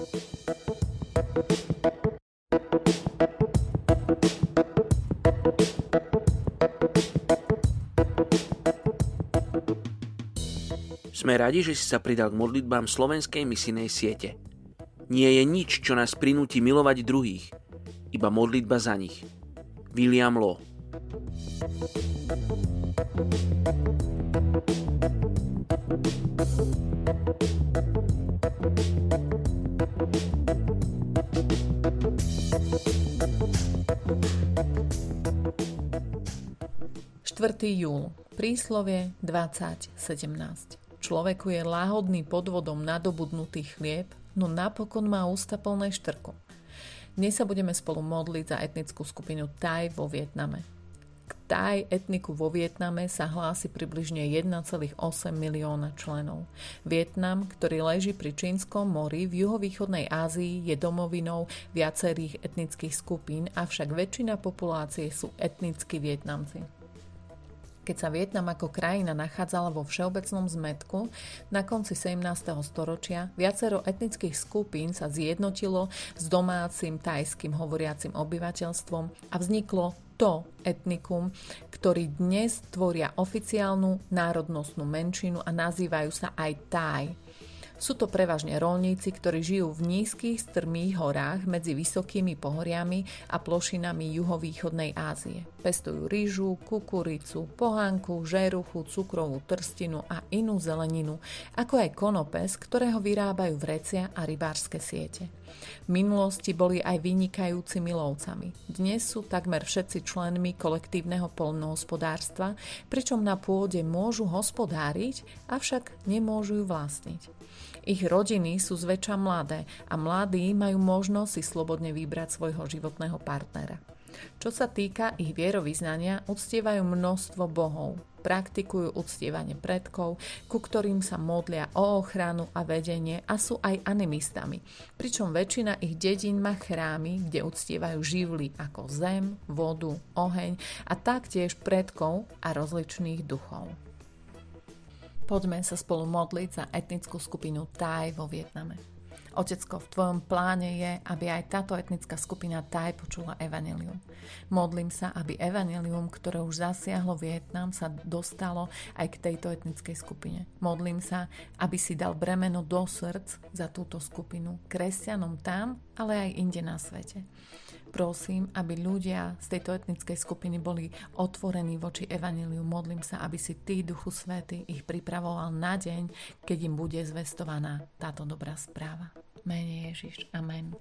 Sme radi, že si sa pridal k modlitbám slovenskej misinej siete. Nie je nič, čo nás prinúti milovať druhých, iba modlitba za nich. William Law júl. Príslovie 2017 človeku je láhodný podvodom nadobudnutý chlieb, no napokon má ústa plné štrku. Dnes sa budeme spolu modliť za etnickú skupinu Thai vo Vietname. K Thai etniku vo Vietname sa hlási približne 1,8 milióna členov. Vietnam, ktorý leží pri Čínskom mori v juhovýchodnej Ázii, je domovinou viacerých etnických skupín, avšak väčšina populácie sú etnickí Vietnamci keď sa Vietnam ako krajina nachádzala vo všeobecnom zmetku, na konci 17. storočia viacero etnických skupín sa zjednotilo s domácim tajským hovoriacim obyvateľstvom a vzniklo to etnikum, ktorí dnes tvoria oficiálnu národnostnú menšinu a nazývajú sa aj Thai. Sú to prevažne rolníci, ktorí žijú v nízkych strmých horách medzi vysokými pohoriami a plošinami juhovýchodnej Ázie. Pestujú rýžu, kukuricu, pohánku, žeruchu, cukrovú trstinu a inú zeleninu, ako aj konopes, ktorého vyrábajú vrecia a rybárske siete. V minulosti boli aj vynikajúcimi lovcami. Dnes sú takmer všetci členmi kolektívneho polnohospodárstva, pričom na pôde môžu hospodáriť, avšak nemôžu ju vlastniť. Ich rodiny sú zväčša mladé a mladí majú možnosť si slobodne vybrať svojho životného partnera. Čo sa týka ich vierovýznania, uctievajú množstvo bohov, praktikujú uctievanie predkov, ku ktorým sa modlia o ochranu a vedenie a sú aj animistami, pričom väčšina ich dedín má chrámy, kde uctievajú živly ako zem, vodu, oheň a taktiež predkov a rozličných duchov. Poďme sa spolu modliť za etnickú skupinu Thai vo Vietname. Otecko, v tvojom pláne je, aby aj táto etnická skupina Thai počula evanelium. Modlím sa, aby evanelium, ktoré už zasiahlo Vietnam, sa dostalo aj k tejto etnickej skupine. Modlím sa, aby si dal bremeno do srdc za túto skupinu, kresťanom tam, ale aj inde na svete. Prosím, aby ľudia z tejto etnickej skupiny boli otvorení voči evaníliu. Modlím sa, aby si Ty, Duchu Svety, ich pripravoval na deň, keď im bude zvestovaná táto dobrá správa. Mene Ježiš. Amen.